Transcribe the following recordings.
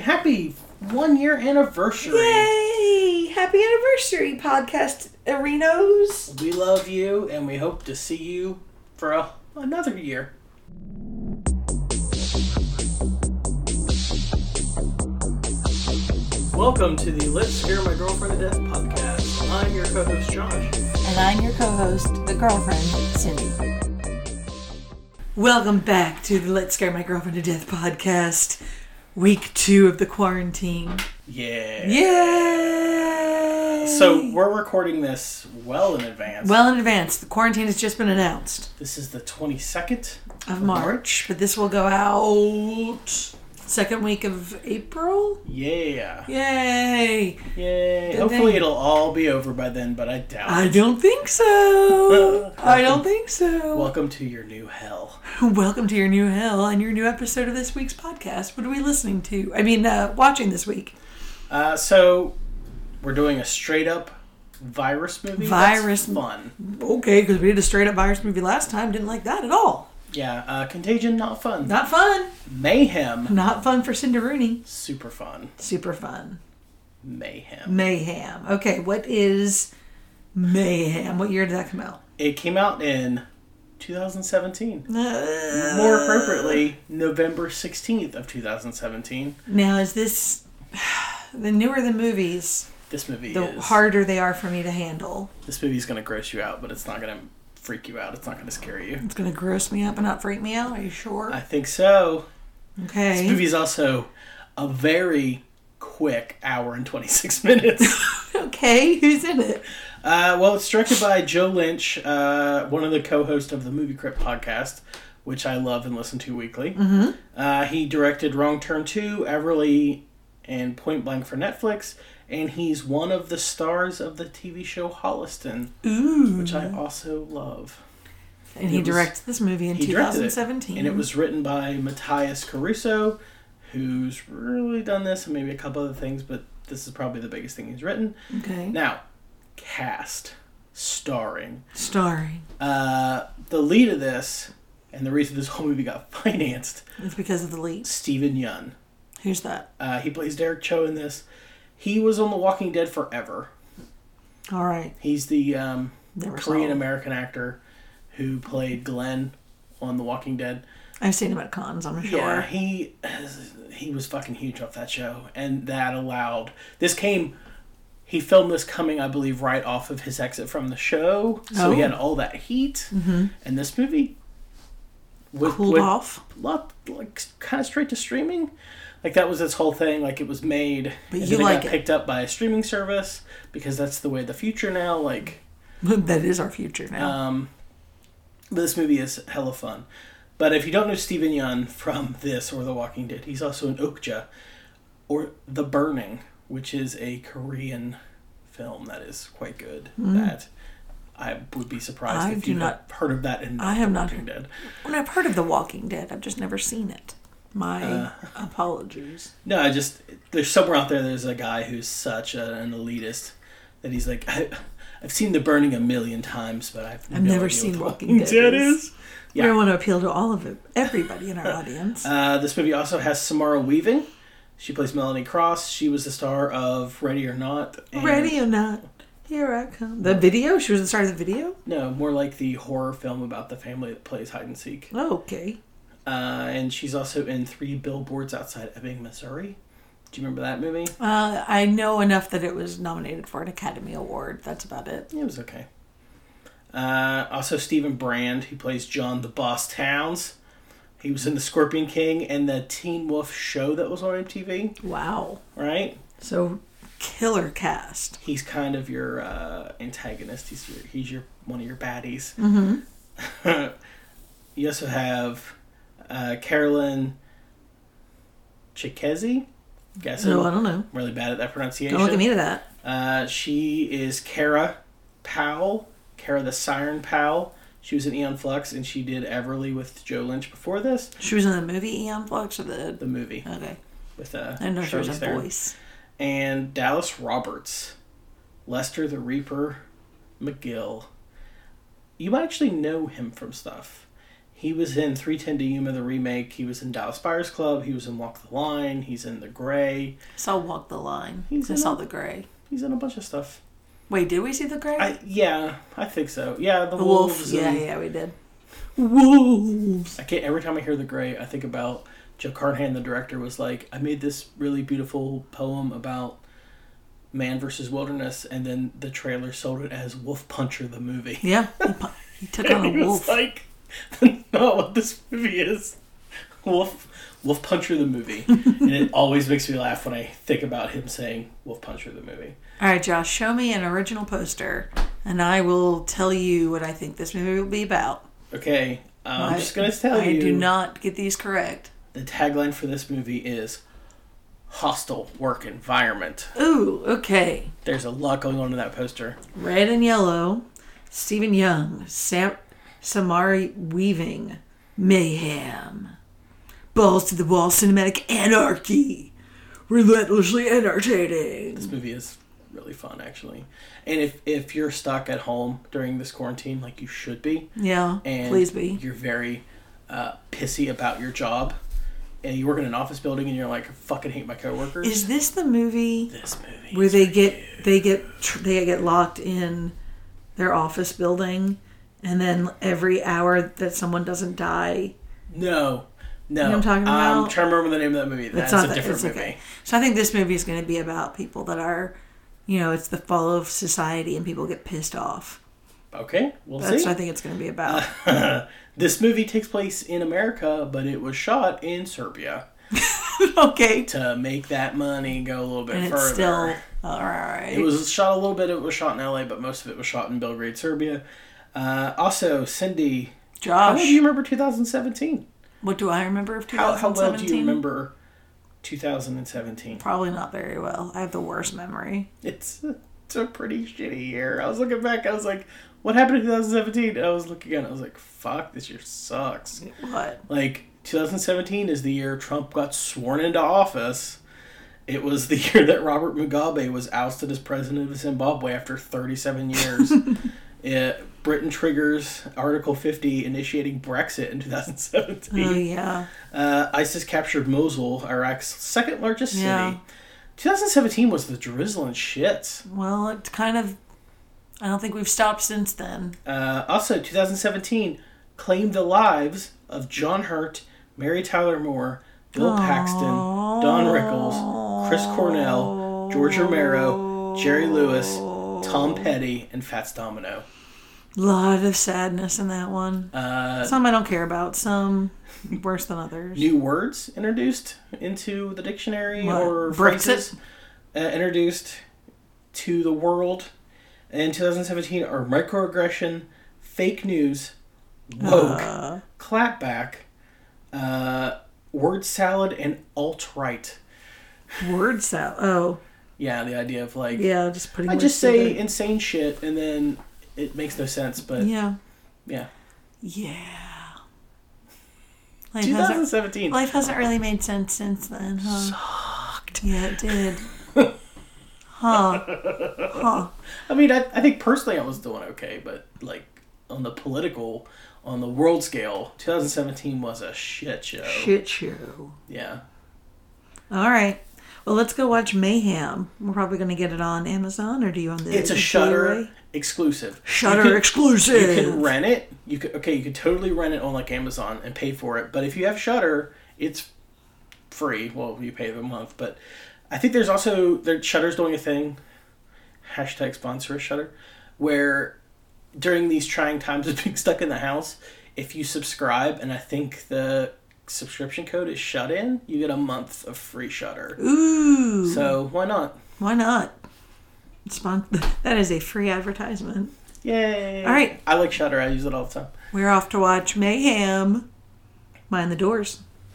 Happy one year anniversary. Yay! Happy anniversary, podcast arenos. We love you and we hope to see you for a, another year. Welcome to the Let's Scare My Girlfriend to Death podcast. I'm your co host, Josh. And I'm your co-host, the girlfriend, Cindy. Welcome back to the Let's Scare My Girlfriend to Death podcast. Week two of the quarantine. Yeah. Yay! So we're recording this well in advance. well in advance. The quarantine has just been announced this is the 22nd of March, but this will go out second week of April. Yeah. Yay! Yay. Good Hopefully it'll all be over by then, but I doubt I don't think so. I don't think so. Welcome to your new hell. Welcome to your new hell and your new episode of this week's podcast. What are we listening to? I mean, uh, watching this week. Uh, so we're doing a straight up virus movie. Virus- That's fun. Okay, because we did a straight up virus movie last time. Didn't like that at all. Yeah. Uh, Contagion, not fun. Not fun. Mayhem, Not fun for Cindy Rooney. super fun. Super fun. Mayhem. Mayhem. Okay, what is Mayhem? What year did that come out? It came out in 2017. Uh, More appropriately, November 16th of 2017. Now, is this the newer the movies, This movie the is harder they are for me to handle? this movie's gonna gross you out, but it's not gonna freak you out. It's not gonna scare you. It's gonna gross me up and not freak me out. Are you sure? I think so. Okay. This movie is also a very quick hour and 26 minutes. Okay. Who's in it? uh, well, it's directed by Joe Lynch, uh, one of the co-hosts of the Movie Crypt podcast, which I love and listen to weekly. Mm-hmm. Uh, he directed Wrong Turn 2, Everly, and Point Blank for Netflix, and he's one of the stars of the TV show Holliston, Ooh. which I also love. And he It was- directed this movie in He directed it, 2017. and it was written by Matias Caruso, who's really done this and maybe a couple other things, but this is probably the biggest thing he's written. okay. Now, cast, starring. Starring. Uh, the lead of this, and the reason this whole movie got financed, It's because of the lead. Steven Yeun. Who's that? Uh, he plays Derek Cho in this. He was on The Walking Dead forever. All right. He's the um, Korean. American actor who played Glenn on The Walking Dead. I've seen him at cons, I'm sure. Yeah, he he was fucking huge off that show, and that allowed this came. He filmed this coming, I believe, right off of his exit from the show, so he Oh. had all that heat. Mm-hmm. And this movie with, Cooled with off. lot like kind of straight to streaming. Like that was its whole thing. Like it was made, But you then like got picked up by a streaming service because that's the way the future now. Like that is our future now. um, this movie is hella fun. But if you don't know Steven Yeun from this or The Walking Dead, he's also in Okja or The Burning, which is a Korean film that is quite good. That I would be surprised. I if do you not- heard of that In I have The not Walking heard- Dead. Well, I've heard of The Walking Dead. I've just never seen it. My Uh. apologies. No, I just there's somewhere out there. There's a guy who's such a, an elitist that he's like, I, I've seen The Burning a million times, but I've, I've no never seen Walking Dead is. Yeah. We want to appeal to all of it, everybody in our audience. Uh, this movie also has Samara Weaving. She plays Melanie Cross. She was the star of Ready or Not. and- Ready or not, here I come. The video? She was the star of the video? No, more like the horror film about the family that plays hide and seek. Oh, okay. Uh, and she's also in Three Billboards Outside Ebbing, Missouri. Do you remember that movie? Uh, I know enough that it was nominated for an Academy Award. That's about it. It was okay. Uh, also, Steven Brand, he plays John the Boss Towns. He was in The Scorpion King and the Teen Wolf show that was on MTV, Wow. right? So, killer cast. He's kind of your uh, antagonist. He's your, he's your one of your baddies. Mm-hmm. you also have uh, Caroline Chikezie. Guessing. No, I don't know. I'm really bad at that pronunciation. Don't look at me to that. Uh, she is Kara Powell, Kara the Siren Powell. She was in Aeon Flux, and she did Everly with Joe Lynch before this. She was in the movie Aeon Flux or the. The movie Okay. with uh, I know she was a Theron. voice. and Dallas Roberts, Lester the Reaper, McGill. You might actually know him from stuff. He was in 3:10 to Yuma, the remake. He was in Dallas Buyers Club. He was in Walk the Line. He's in The Grey. I saw Walk the Line. He's I in saw a- the Grey. He's in a bunch of stuff. Wait, did we see the Grey? I yeah, I think so. Yeah, the, the Wolf. wolves. Yeah, and- yeah, we did. Wolves. I can't. Every time I hear The Grey, I think about Joe Carnahan, the director, was like, I made this really beautiful poem about man versus wilderness, and then the trailer sold it as Wolf Puncher the movie. Yeah, he, took on a wolf. like, not what this movie is. Wolf, Wolf Puncher the movie, and it always makes me laugh when I think about him saying Wolf Puncher the movie. All right, Josh, show me an original poster, and I will tell you what I think this movie will be about. Okay, uh, I'm just gonna tell I you. I do not get these correct. The tagline for this movie is "hostile work environment." Ooh, okay. There's a lot going on in that poster. Red and yellow. Stephen Young. Sam Samari Weaving. Mayhem. Balls to the wall cinematic anarchy. Relentlessly entertaining. This movie is really fun, actually. And if if you're stuck at home during this quarantine, like you should be, Yeah, and please be. you're very uh, pissy about your job, and you work in an office building, and you're like, I fucking hate my coworkers. Is this the movie this movie? where they get you. they get tr- they get locked in their office building, and then every hour that someone doesn't die, no, no. know what I'm talking um, about? I'm trying to remember the name of that movie. That's a that- different movie. okay. So I think this movie is going to be about people that are, you know, it's the fall of society and people get pissed off. Okay, we'll That's see. what I think it's going to be about. this movie takes place in America, but it was shot in Serbia okay. to make that money go a little bit And further. it's still all right. It was shot a little bit. It was shot in LA, but most of it was shot in Belgrade, Serbia. Uh, also, Cindy, how well do you remember 2017? what do I remember of How, 2017? how well do you remember 2017? Probably not very well. I have the worst memory. It's it's a pretty shitty year. I was looking back. I was like, what happened in 2017? I was looking at. it. I was like, fuck, this year sucks. What? Like 2017 is the year Trump got sworn into office. It was the year that Robert Mugabe was ousted as president of Zimbabwe after 37 years. it, Britain triggers Article 50, initiating Brexit in 2017. Oh yeah. Uh, ISIS captured Mosul, Iraq's second largest city. Yeah. 2017 was the drizzling shits. Well, it's kind of. I don't think we've stopped since then. Uh, also, 2017 claimed the lives of John Hurt, Mary Tyler Moore, Bill Paxton, Don Rickles, Chris Cornell, George Romero, Jerry Lewis, Tom Petty, and Fats Domino. Lot of sadness in that one. Uh, Some I don't care about. Some worse than others. new words introduced into the dictionary What? or Brexit? phrases uh, introduced to the world in 2017 are microaggression, fake news, woke, Uh, clapback, uh, word salad, and alt right. word salad. Oh, Yeah, the idea of like yeah, just putting. I just say insane shit and then it makes no sense. But yeah, Yeah. Yeah. Life hasn't, 2017. life hasn't really made sense since then, huh? Sucked. Yeah, it did. huh. Huh. I mean, I, I think personally I was doing okay, but like on the political, on the world scale, 2017 was a shit show. Shit show. Yeah. All right. Well, let's go watch Mayhem. We're probably going to get it on Amazon, or do you own the? It's a Shudder? Exclusive. Shudder You can- exclusive. You can rent it. You could okay. You could totally rent it on like Amazon and pay for it. But if you have Shudder, it's free. Well, you pay the month, but I think there's also there Shudder's doing a thing. Hashtag sponsor Shudder, where during these trying times of being stuck in the house, if you subscribe, and I think the subscription code is shut in, you get a month of free Shudder. Ooh. So why not? Why not? Spon- that is a free advertisement. Yay! All right. I like Shudder. I use it all the time. We're off to watch Mayhem. Mind the doors.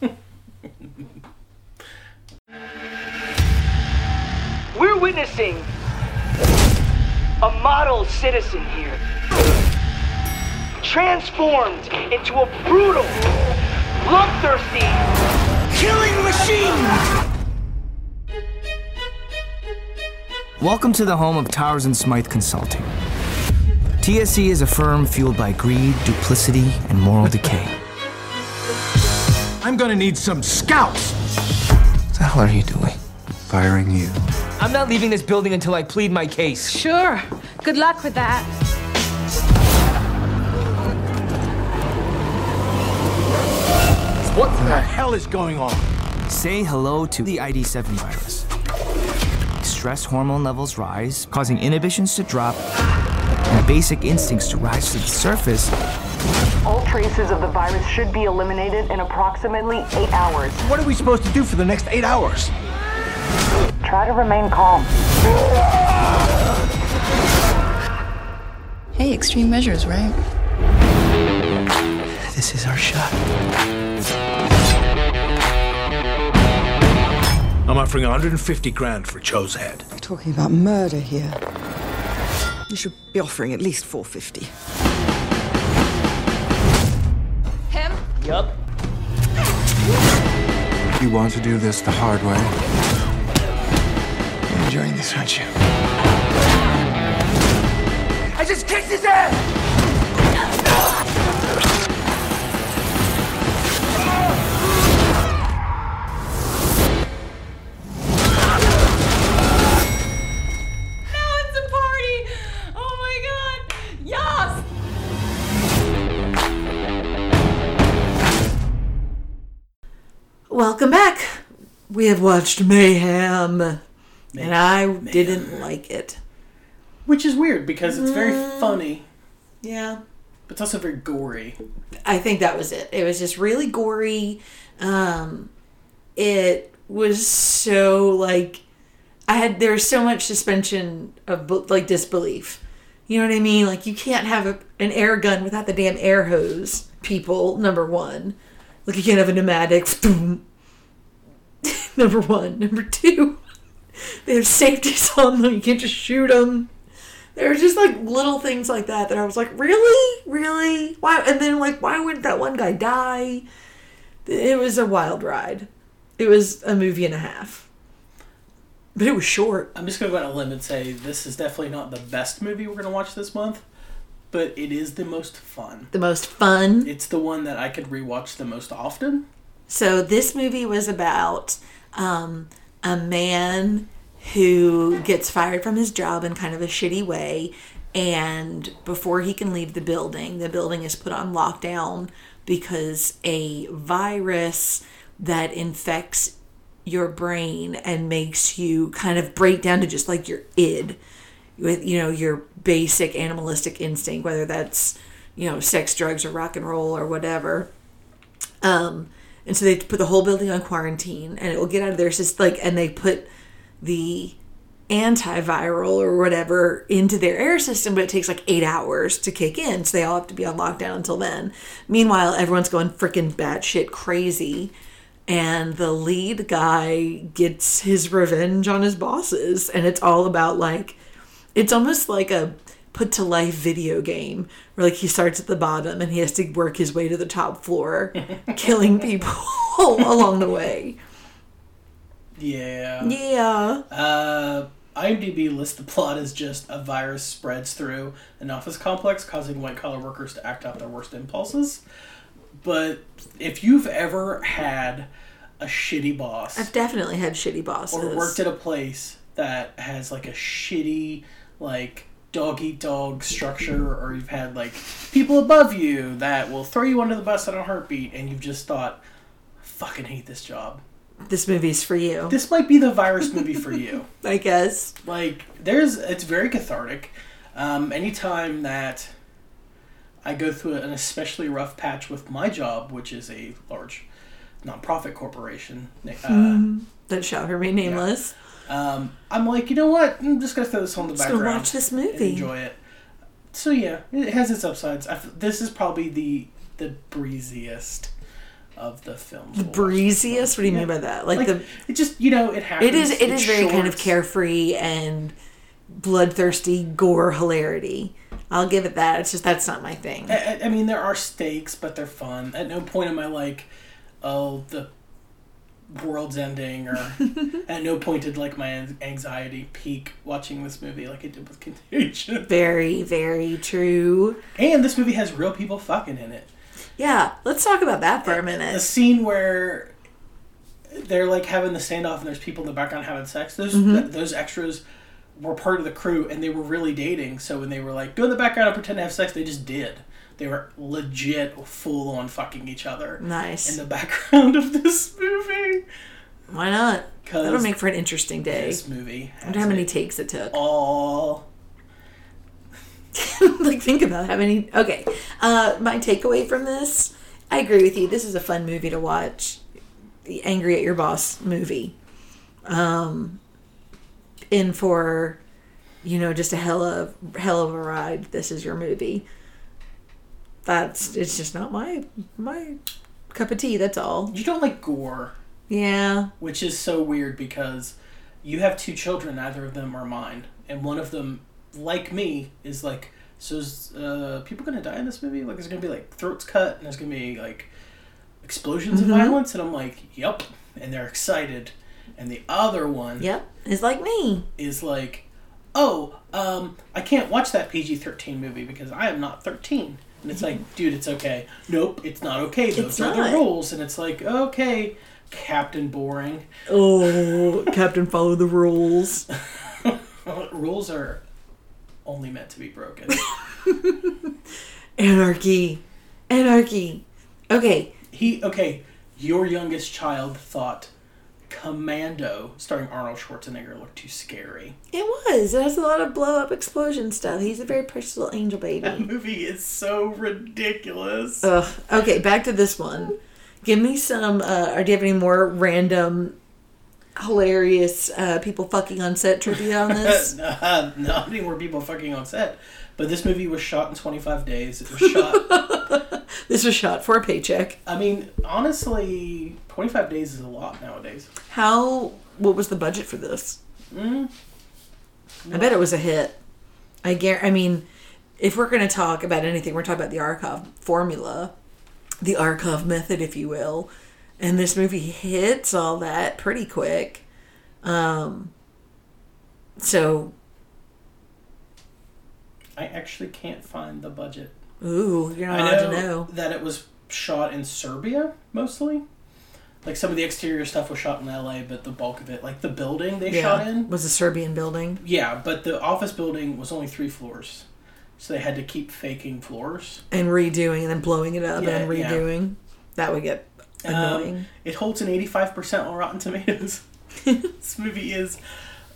We're witnessing a model citizen here. Transformed into a brutal, bloodthirsty, killing machine! Welcome to the home of Towers and Smythe Consulting. TSC is a firm fueled by greed, duplicity, and moral decay. I'm gonna need some scouts. What the hell are you doing? Firing you. I'm not leaving this building until I plead my case. Sure. Good luck with that. What the hell is going on? Say hello to the ID7 virus. Stress hormone levels rise, causing inhibitions to drop and basic instincts to rise to the surface. All traces of the virus should be eliminated in approximately eight hours. What are we supposed to do for the next eight hours? Try to remain calm. Hey, extreme measures, right? This is our shot. I'm offering 150 grand for Cho's head. We're talking about murder here. You should be offering at least 450. Him? Yup. You want to do this the hard way? You're enjoying this, aren't you? I just kicked his ass! We have watched Mayhem, and I didn't like it. Which is weird because it's very Mm. funny, Yeah. but it's also very gory. I think that was it. It was just really gory. Um, it was so like I had there was so much suspension of like disbelief. You know what I mean? Like you can't have a, an air gun without the damn air hose. People, number one, like you can't have a pneumatic. number one, number two, they have safeties on them. You can't just shoot them. There were just like little things like that that I was like, really, really, why? And then like, why wouldn't that one guy die? It was a wild ride. It was a movie and a half, but it was short. I'm just gonna go out on a limb and say this is definitely not the best movie we're gonna watch this month, but it is the most fun. The most fun. It's the one that I could rewatch the most often. So this movie was about um, a man who gets fired from his job in kind of a shitty way, and before he can leave the building, the building is put on lockdown because a virus that infects your brain and makes you kind of break down to just like your id with you know your basic animalistic instinct whether that's you know sex drugs or rock and roll or whatever. Um, and so they put the whole building on quarantine, and it will get out of. It's just like, and they put the antiviral or whatever into their air system, but it takes like eight hours to kick in. So they all have to be on lockdown until then. Meanwhile, everyone's going freaking batshit crazy. And the lead guy gets his revenge on his bosses. And it's all about like, it's almost like a put to life video game where like he starts at the bottom and he has to work his way to the top floor, killing people along the way. Yeah. Yeah. Uh, IMDb lists the plot as just a virus spreads through an office complex, causing white collar workers to act out their worst impulses. But if you've ever had a shitty boss I've definitely had shitty bosses. or worked at a place that has like a shitty, like dog eat dog structure, or you've had like people above you that will throw you under the bus at a heartbeat, and you've just thought, fucking hate this job. this movie's for you. This might be the virus movie for you. I guess. like there's it's very cathartic um, anytime that i go through an especially rough patch with my job which is a large nonprofit corporation uh, That shall remain nameless. Um, i'm like you know what i'm just gonna throw this on the Just background watch this movie. enjoy it so yeah it has its upsides I f this is probably the the breeziest of the films The breeziest. What do you mean by that? Like, like the it just you know it happens it is. It it's is very kind of carefree and bloodthirsty gore hilarity. I'll give it that. It's just that's not my thing. I, I mean, there are stakes, but they're fun. At no point am I like, oh, the world's ending, or at no point did like my anxiety peak watching this movie like it did with Contagion. Very, very true. And this movie has real people fucking in it. Yeah, let's talk about that for a minute. the scene where they're like having the standoff and there's people in the background having sex. Those Mm-hmm. th- those extras were part of the crew and they were really dating. So when they were like go in the background and pretend to have sex, they just did. They were legit full on fucking each other. Nice. In the background of this movie. Why not? That'll make for an interesting day. This movie. I wonder how many takes it took. all like think about how many okay uh my takeaway from this i agree with you this is a fun movie to watch the angry at your boss movie um in for you know just a hell of hell of a ride this is your movie that's it's just not my my cup of tea that's all. You don't like gore, yeah. Which is so weird because you have two children, neither of them are mine, and one of them, like me, is like, so is uh, people gonna die in this movie? Like, there's gonna be like throats cut, and there's gonna be like explosions Mm-hmm. of violence, and I'm like, yep, and they're excited, and the other one yep is like me. is like, oh, um, I can't watch that PG-13 movie because I am not 13. And it's like, dude, it's okay. Nope, it's not okay. Those It's are not. the rules. And it's like, okay, Captain Boring. oh captain follow the rules rules are only meant to be broken. anarchy anarchy okay he okay. Your youngest child thought Commando, starring Arnold Schwarzenegger, looked too scary. It was. It has a lot of blow up explosion stuff. He's a very precious little angel That baby. movie is so ridiculous. Ugh. Okay, back to this one. Give me some. Uh, or do you have any more random, hilarious uh, people fucking on set trivia on this? uh, not any more people fucking on set. But this movie was shot in 25 days. It was shot. this was shot for a paycheck. I mean, honestly, 25 days is a lot nowadays. How? What was the budget for this? I bet it was a hit. I guar. I mean, if we're going to talk about anything, we're talking about the Arkoff formula, the Arkoff method, if you will. And this movie hits all that pretty quick. Um, so, I actually can't find the budget. ooh, you're not I allowed know, to know. that it was shot in Serbia mostly. Like some of the exterior stuff was shot in LA, but the bulk of it, like the building they shot in, was a Serbian building. yeah, but the office building was only three floors, so they had to keep faking floors. And redoing and then blowing it up Yeah, and yeah. redoing. That would get annoying. Um, it holds an eighty-five percent on Rotten Tomatoes. this movie is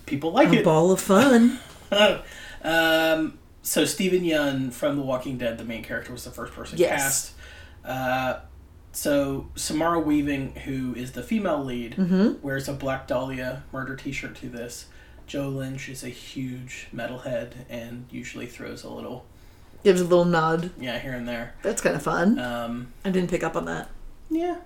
people like it. a it. ball of fun. um, so Steven Yeun from The Walking Dead, the main character, was the first person Yes. cast. Uh, so Samara Weaving, who is the female lead, Mm-hmm. wears a Black Dahlia murder T-shirt to this. Joe Lynch is a huge metalhead and usually throws a little Gives a little nod. yeah here and there. That's kind of fun. Um, I didn't pick up on that. yeah.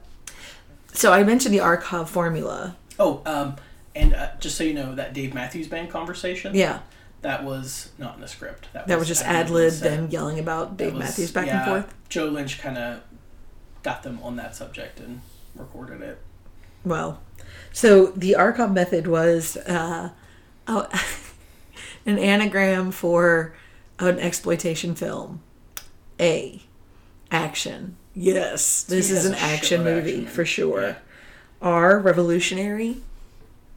So I mentioned the Arkoff formula. Oh, um, and uh, just so you know, that Dave Matthews Band conversation. Yeah. That was not in the script. That was just ad lib, them yelling about Dave was- Matthews back yeah, and forth. Joe Lynch kind of got them on that subject and recorded it. Well, so the Arkoff method was uh, oh, an anagram for an exploitation film. A. Action. Yes, this is an action movie action for sure. Yeah. R. Revolutionary.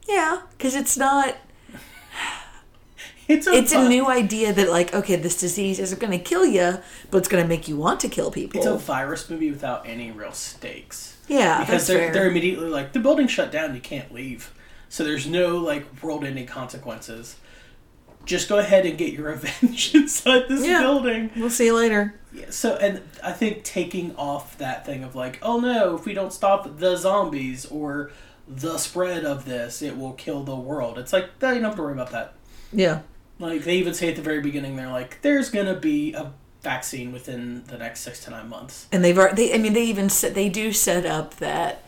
Yeah, because it's not. It's a, It's a new idea that like okay, this disease isn't going to kill you, but it's going to make you want to kill people. It's a virus movie without any real stakes. Yeah, because they're fair. they're immediately like the building shut down, you can't leave, so there's no like world-ending consequences. Just go ahead and get your revenge inside this Yeah. building. We'll see you later. Yeah, so and I think taking off that thing of like, oh no, if we don't stop the zombies or the spread of this, it will kill the world. It's like, no, you don't have to worry about that. Yeah. Like they even say at the very beginning, they're like, there's gonna be a vaccine within the next six to nine months. and they've already, they, I mean, they even set, they do set up that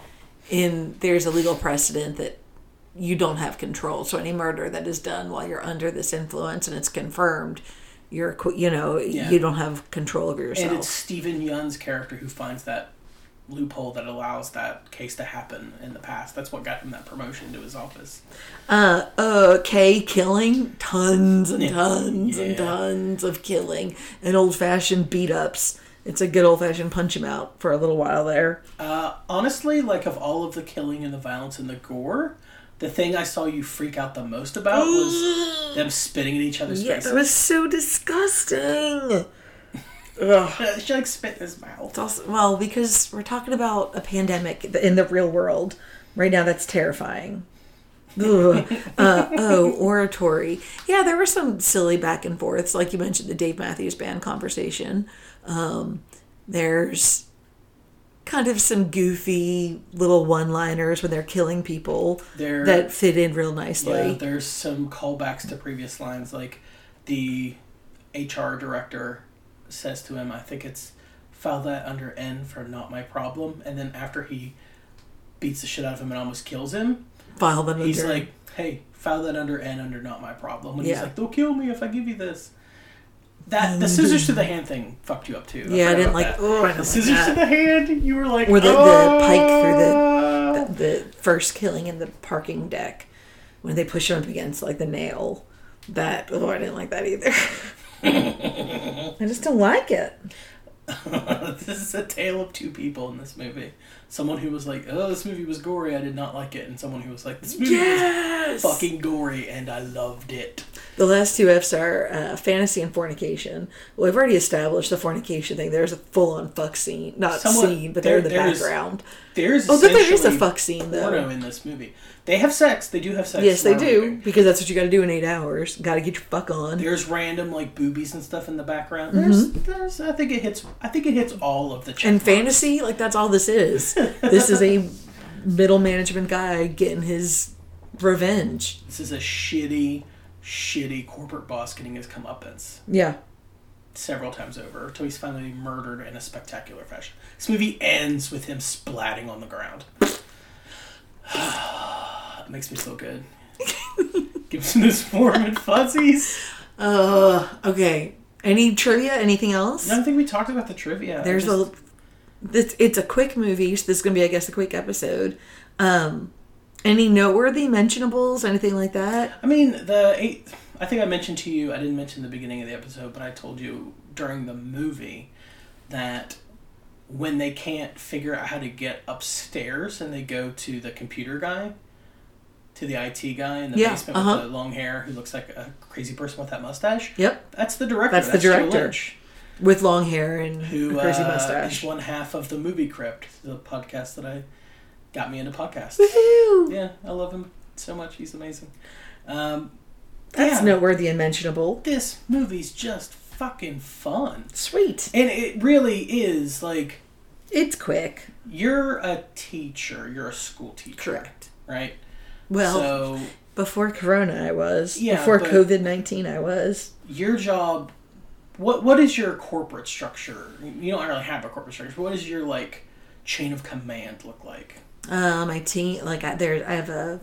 in there's a legal precedent that you don't have control. So any murder that is done while you're under this influence and it's confirmed, you're you know Yeah. you don't have control over yourself. And it's. Steven Yeun's character who finds that loophole that allows that case to happen in the past. That's what got him that promotion to his office. Uh, uh, Kay killing tons and Yeah. tons and tons of killing and old fashioned beat ups. It's a good old fashioned punch him out for a little while there. Uh, honestly, like of all of the killing and the violence and the gore, the thing I saw you freak out the most about was them spitting in each other's Yeah, faces. that was so disgusting. Ugh. she like spit in his mouth. It's also, well, because we're talking about a pandemic in the real world. Right now, that's terrifying. Ugh. Uh, oh, oratory. Yeah, there were some silly back and forths, like you mentioned the Dave Matthews Band conversation. Um, there's kind of some goofy little one-liners when they're killing people There- that fit in real nicely. Yeah, there's some callbacks to previous lines, like the HR director says to him, "I think it's file that under N for not my problem," and then after he beats the shit out of him and almost kills him, File them he's under- like, "Hey, file that under N under not my problem." And he's like, "They'll kill me if I give you this." That the mm-hmm. scissors to the hand thing fucked you up too. Yeah, I didn't like- oh, the scissors that. to the hand. You were like, or the, the "Oh!" pike through the, the the first killing in the parking deck when they push him up against like the nail. That oh, I didn't like that either. I just don't like it. this is a tale of two people in this movie. Someone who was like, "Oh, this movie was gory. I did not like it," and someone who was like, "This movie Yes! was fucking gory and I loved it." The last two F's are uh, fantasy and fornication. Well, we've already established the fornication thing. There's a full on fuck scene, not Somewhat- scene, but they're in the there's- background. There's oh, but there is a fuck scene though. porno in this movie. They have sex. They do have sex. Yes, they do movie. because that's what you got to do in eight hours. Got to get your fuck on. There's random like boobies and stuff in the background. There's, there's. I think it hits. I think it hits all of the. check Mm-hmm. and fantasy, like that's all this is. this is a middle management guy getting his revenge. This is a shitty, shitty corporate boss getting his comeuppance. Yeah. several times over until he's finally murdered in a spectacular fashion. This movie ends with him splatting on the ground. it makes me feel good. Gives him this warm and fuzzies. Uh, okay. Any trivia? Anything else? I think we talked about the trivia. There's just- a. It's, it's a quick movie, so this is gonna be, I guess, a quick episode. Um, any noteworthy mentionables? Anything like that? I mean, the eight. I think I mentioned to you. I didn't mention the beginning of the episode, but I told you during the movie that when they can't figure out how to get upstairs and they go to the computer guy, to the IT guy in the Yeah, basement uh-huh. with the long hair who looks like a crazy person with that mustache. Yep. That's the director. That's the Joe director. With long hair and who crazy uh, mustache. is one half of the Movie Crypt, the podcast that I got me into podcasts. Woohoo! Yeah, I love him so much. He's amazing. Um, That's yeah. noteworthy and mentionable. this movie's just fucking fun. Sweet. And it really is like It's quick. you're a teacher, you're a school teacher. Correct. Right? Well, so before Corona, I was. Yeah, Before COVID nineteen, I was. your job what what is your corporate structure? You don't really have a corporate structure. What does your like chain of command look like? Uh, my team, like I, there, I have a,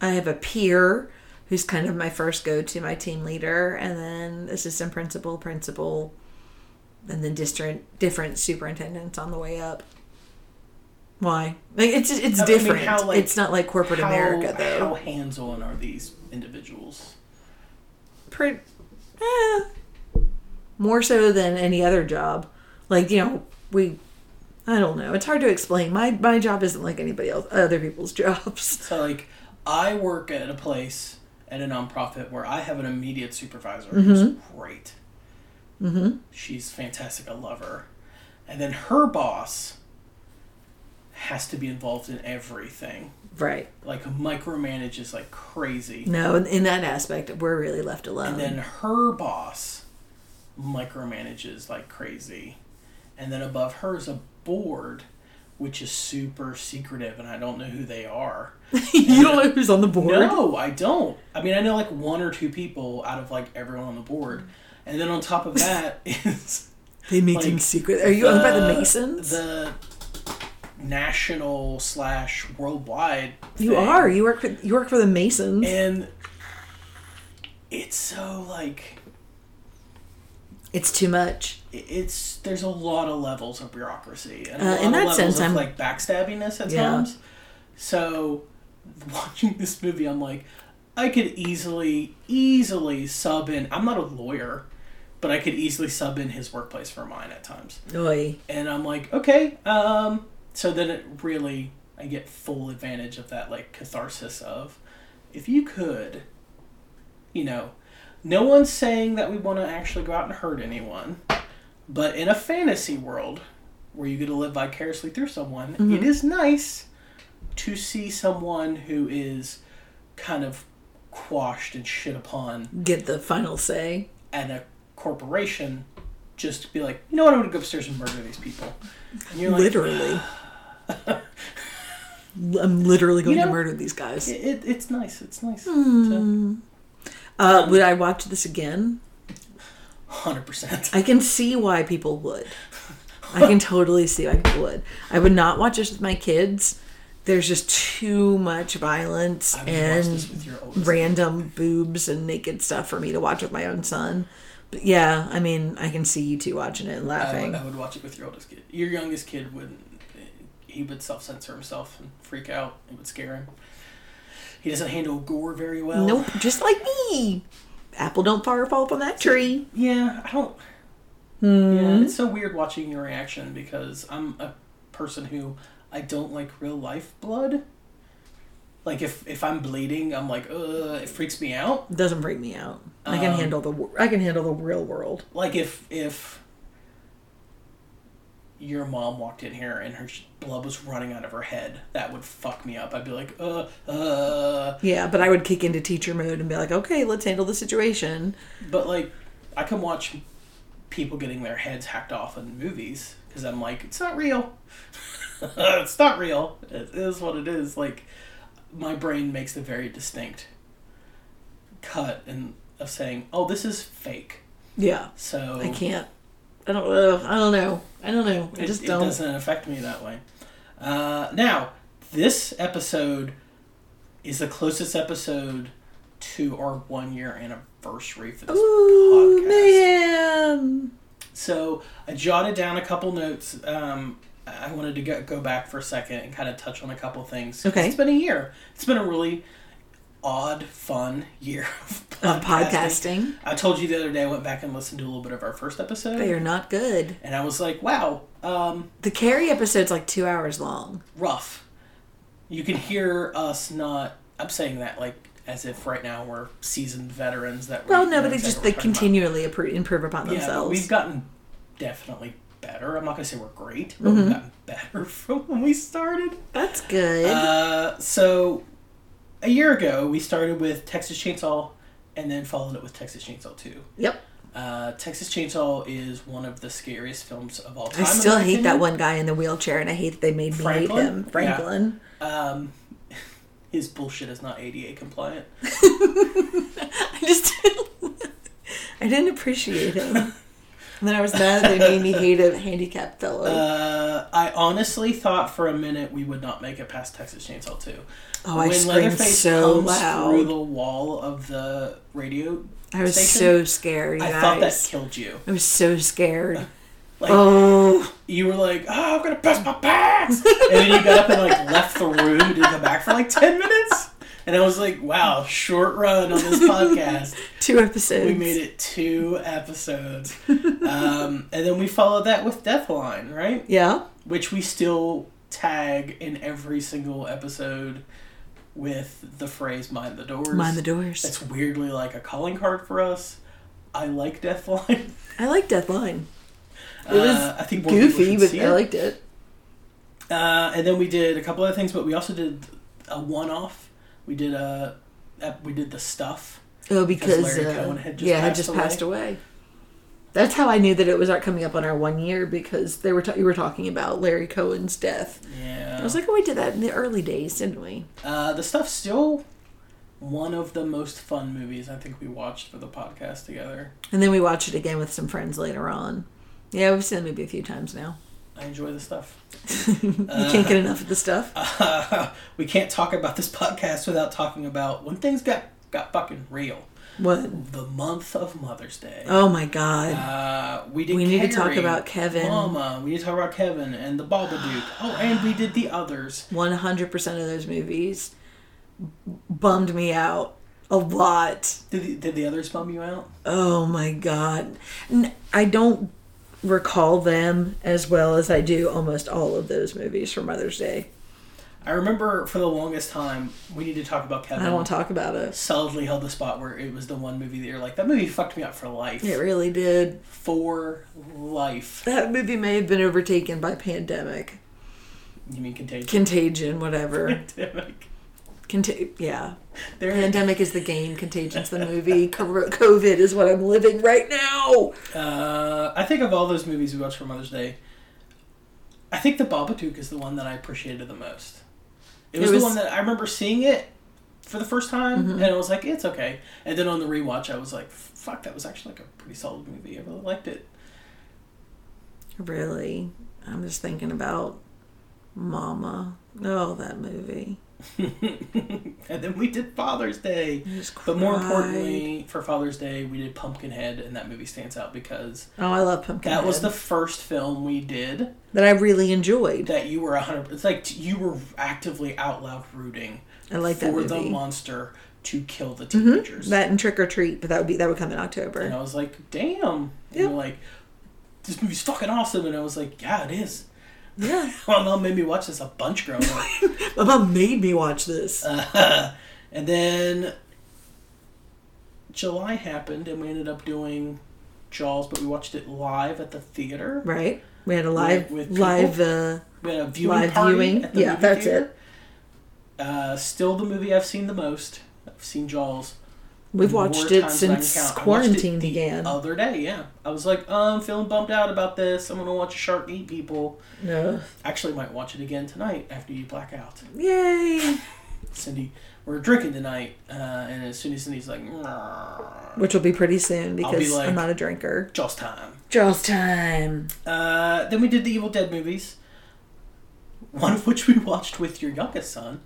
I have a peer who's kind of my first go to, my team leader, and then assistant principal, principal, and then different different superintendents on the way up. Why? Like it's it's I mean, different. how, like, it's not like corporate how, America though. How hands on are these individuals? Pretty, eh, more so than any other job. Like you know, we. I don't know. It's hard to explain. My my job isn't like anybody else, other people's jobs. So like I work at a place at a nonprofit where I have an immediate supervisor Mm-hmm. who's great. Mm-hmm. She's fantastic. I love her. And then her boss has to be involved in everything. Right. Like micromanages like crazy. No, in, in that aspect, we're really left alone. And then her boss micromanages like crazy. And then above her is a board which is super secretive and I don't know who they are. you don't know who's on the board. No, I don't. I mean, I know like one or two people out of like everyone on the board, and then on top of that is They meet in secret. Are you owned by the Masons? The national slash worldwide. you thing. are. You work. For, you work for the Masons. and it's so like it's too much. it's there's a lot of levels of bureaucracy and a Uh, lot in of levels sense, of I'm- like backstabbiness at Yeah. times. So watching this movie, I'm like, I could easily, easily sub in. I'm not a lawyer, but I could easily sub in his workplace for mine at times. Oy. And I'm like, okay. Um, so then it really, I get full advantage of that like catharsis of, if you could, you know, no one's saying that we want to actually go out and hurt anyone, but in a fantasy world where you get to live vicariously through someone, it mm-hmm. is nice to see someone who is kind of quashed and shit upon Get the final say. and a corporation just be like, you know what, I'm gonna go upstairs and murder these people. And you're like, literally. I'm literally going You to murder these guys. It, it, it's nice. It's nice. Hmm. Uh, would I watch this again? Hundred percent. I can see why people would. I can totally see why people would. I would not watch this with my kids. There's just too much violence I would watch this and random boobs and naked stuff for me to watch with my own son. But yeah, I mean, I can see you two watching it and I laughing. would, I would watch it with your oldest kid. Your youngest kid wouldn't. He would self censor himself and freak out. It would scare him. He doesn't handle gore very well. Nope, just like me. Apple don't far fall from that tree. Yeah, I don't. Hmm. Yeah, it's so weird watching your reaction because I'm a person who I don't like real life blood. Like if if I'm bleeding, I'm like, uh, it freaks me out. Doesn't freak me out. I can Um, handle the I can handle the real world. Like if if your mom walked in here and her blood was running out of her head, that would fuck me up. I'd be like, uh, uh. Yeah, but I would kick into teacher mode and be like, okay, let's handle the situation. But like, I can watch people getting their heads hacked off in movies because I'm like, it's not real. it's not real. It is what it is. Like, my brain makes a very distinct cut and of saying, oh, this is fake. Yeah, So I can't. I don't. Uh, I don't know. I don't know. I It, just it don't. doesn't affect me that way. Uh, now, this episode is the closest episode to our one year anniversary for this Ooh podcast. man. So I jotted down a couple notes. Um, I wanted to go, go back for a second and kind of touch on a couple things. Okay. It's been a year. It's been a really odd, fun year of Of podcasting. I told you the other day I went back and listened to a little bit of our first episode. They are not good. And I was like, wow, um, The Carrie episode's like two hours long. rough. You can hear us not. I'm saying that like as if right now we're seasoned veterans that. we Well, no, but they just they we're about. continually improve upon Yeah, themselves. we've gotten definitely better. I'm not gonna say we're great, but Mm-hmm. we've gotten better from when we started. That's good. Uh, so a year ago we started with Texas Chainsaw, and then followed it with Texas Chainsaw Two. yep. Uh, Texas Chainsaw is one of the scariest films of all time. I still hate that one guy in the wheelchair, and I hate that they made me Franklin? hate him. Yeah. Franklin. Um, his bullshit is not ADA compliant. I just I didn't appreciate him. And then I was mad that they made me hate a handicapped fellow. Uh, I honestly thought for a minute we would not make it past Texas Chainsaw 2. Oh, I screamed so comes loud. through the wall of the radio I was station, so scared. I guys. thought that killed you. I was so scared. Like Oh, you were like, "Oh, I'm gonna piss my pants," and then you got up and like left the room, didn't come back for like ten minutes, and I was like, "Wow, short run on this podcast." two episodes. We made it two episodes, um, and then we followed that with Deathline, right? Yeah. which we still tag in every single episode with the phrase "mind the doors." Mind the doors. That's weirdly like a calling card for us. I like Deathline. I like Deathline. It was Uh, I think goofy, but I liked it. Uh, and then we did a couple other things, but we also did a one-off. We did a we did the stuff. Oh, because Larry uh, Cohen had just yeah, had passed just away. passed away. That's how I knew that it was coming up on our one year because they were ta- you were talking about Larry Cohen's death. Yeah, I was like, oh, we did that in the early days, didn't we? uh, the stuff's still one of the most fun movies I think we watched for the podcast together. And then we watched it again with some friends later on. Yeah, we've seen the movie a few times now. I enjoy the stuff. You can't get enough of the stuff. we can't talk about this podcast without talking about when things got got fucking real. What? The month of Mother's Day. Oh my god. Uh, we did. We need to talk about Kevin. Mama. We need to talk about Kevin and the Babadook. Oh, and we did the others. One hundred percent of those movies bummed me out. A lot. Did the, did the others bum you out? Oh my god. I don't recall them as well as I do almost all of those movies for Mother's Day. I remember for the longest time, we need to talk about Kevin. I to talk about it. Solidly held the spot where it was the one movie that you're like, that movie fucked me up for life. It really did. For life. That movie may have been overtaken by pandemic, You mean Contagion? contagion, whatever. Pandemic. Conta- yeah. There- Pandemic is the game, contagion's the movie. Co- COVID is what I'm living right now. Uh, I think of all those movies we watched for Mother's Day, I think The Babadook is the one that I appreciated the most. It was, It was- the one that I remember seeing it for the first time, Mhm. and I was like, it's okay. And then on the rewatch, I was like, fuck, that was actually like a pretty solid movie. I really liked it. Really. I'm just thinking about Mama. Oh, that movie. and then we did Father's Day. But more importantly, for Father's Day, we did Pumpkinhead, and that movie stands out because Oh, I love Pumpkinhead. that was the first film we did that I really enjoyed. that you were 100 it's like you were actively out loud rooting I like for the monster to kill the Mhm. teenagers That and Trick or Treat, but that would be that would come in October. and i was like damn and you're like this movie's fucking awesome and i was like yeah it is Yeah. my mom made me watch this a bunch growing up My mom made me watch this. uh, and then july happened and we ended up doing jaws but we watched it live at the theater right. We had a live with people. live uh we had a viewing live viewing. at the Yeah, that's theater. it. Uh, still the movie I've seen the most. I've seen Jaws. We've watched it times than I can since. It quarantine the began. Other day, yeah. I was like, oh, I'm feeling bummed out about this. I'm gonna watch a shark eat people. No. Actually, might watch it again tonight after you black out. Yay. Cindy, we're drinking tonight, uh, and as soon as Cindy's like, Which will be pretty soon I'll be because like- I'm not a drinker. Jaws time. Jaws time. Uh, then we did the Evil Dead movies, one of which we watched with your youngest son,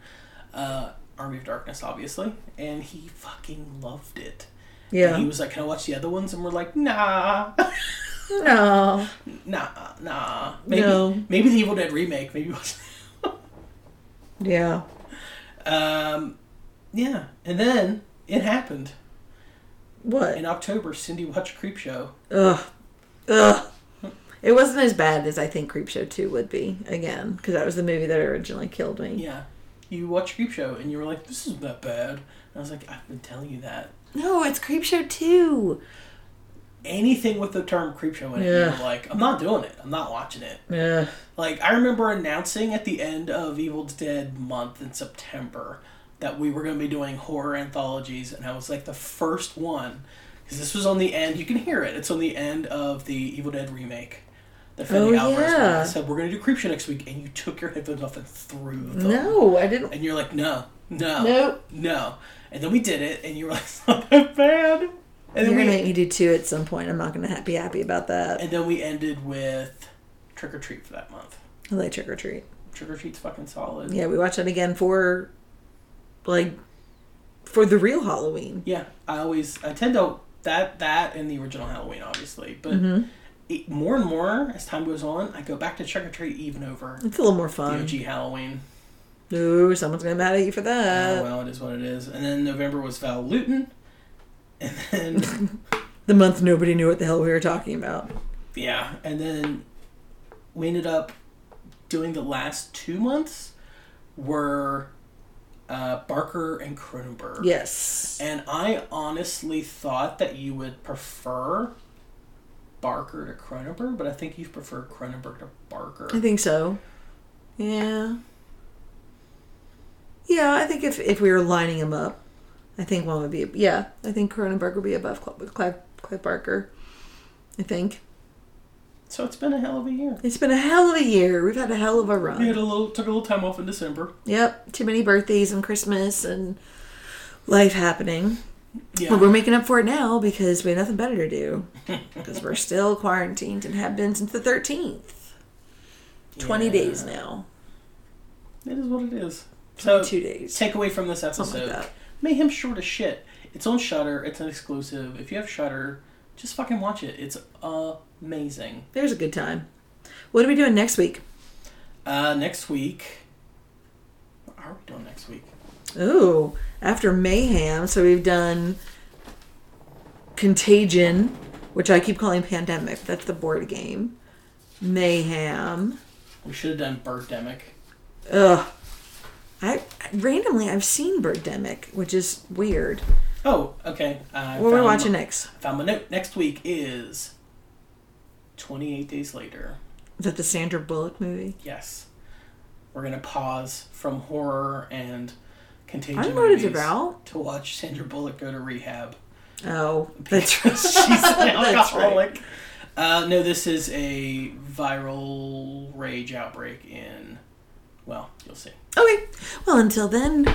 uh, Army of Darkness, obviously, and he fucking loved it. Yeah. And he was like, "Can I watch the other ones?" And we're like, "Nah, No. nah, nah." Maybe, No. maybe the Evil Dead remake. Maybe. Yeah. Um, yeah, and then it happened What? in October. Cindy watched Creepshow. Ugh. Ugh. It wasn't as bad as I think Creepshow 2 would be, again, because that was the movie that originally killed me. Yeah, you watched Creepshow, and you were like, "This isn't that bad." And I was like, "I've been telling you that." No, it's Creepshow 2. anything with the term creep show in it, Yeah. you're like, I'm not doing it. I'm not watching it. Yeah. Like, I remember announcing at the end of Evil Dead month in September that we were going to be doing horror anthologies, and I was like the first one, because this was on the end, you can hear it, it's on the end of the Evil Dead remake. Oh, yeah. I said, We're going to do creep show next week, and you took your headphones off and threw them. No, I didn't. And you're like, No, no, Nope. no. And then we did it, and you were like, It's not that bad. And You're then gonna make me do two at some point. I'm not going to be happy about that. and then we ended with Trick or Treat for that month. I like Trick or Treat. Trick or Treat's fucking solid. Yeah, we watched it again for, like, for the real Halloween. Yeah, I always I tend to that that and the original Halloween obviously, but Mhm. It, more and more as time goes on, I go back to Trick or Treat even over It's a little more fun. the. OG Halloween. Ooh, someone's going to be mad at you for Oh that. well, it is what it is. And then November was Val Lewton, and then The month nobody knew what the hell we were talking about. yeah, and then we ended up doing the last two months were uh, Barker and Cronenberg. Yes. And I honestly thought that you would prefer Barker to Cronenberg, but I think you prefer Cronenberg to Barker. I think so. Yeah. Yeah, I think if, if we were lining them up, I think one would be. Yeah, I think Cronenberg would be above Clive, Clive, Clive Barker. I think. So it's been a hell of a year. It's been a hell of a year. We've had a hell of a run. We had a little took a little time off in December. Yep, too many birthdays and Christmas and life happening. Yeah. But we're making up for it now because we have nothing better to do. Because we're still quarantined and have been since the 13th. 20 Yeah. days now. It is what it is. So two days. Takeaway from this episode: like that. Mayhem short as shit. It's on Shudder. It's an exclusive. If you have Shudder, just fucking watch it. It's amazing. There's a good time. What are we doing next week? Uh, next week. What are we doing next week? Ooh, after Mayhem, so we've done Contagion, which I keep calling Pandemic. That's the board game. Mayhem. We should have done Birdemic. Ugh. I randomly I've seen Birdemic, which is weird. Oh, okay. I What are we found- watching next? I found my note. Next week is 28 Days Later. Is that the Sandra Bullock movie? Yes. We're going to pause from horror and contagion I don't know movies about. to watch Sandra Bullock go to rehab. Oh, that's She's an alcoholic. Uh, no, this is a viral rage outbreak in, well, you'll see. Okay. Well, until then,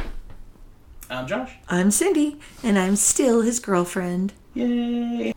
I'm Josh. I'm Cindy, and I'm still his girlfriend. Yay.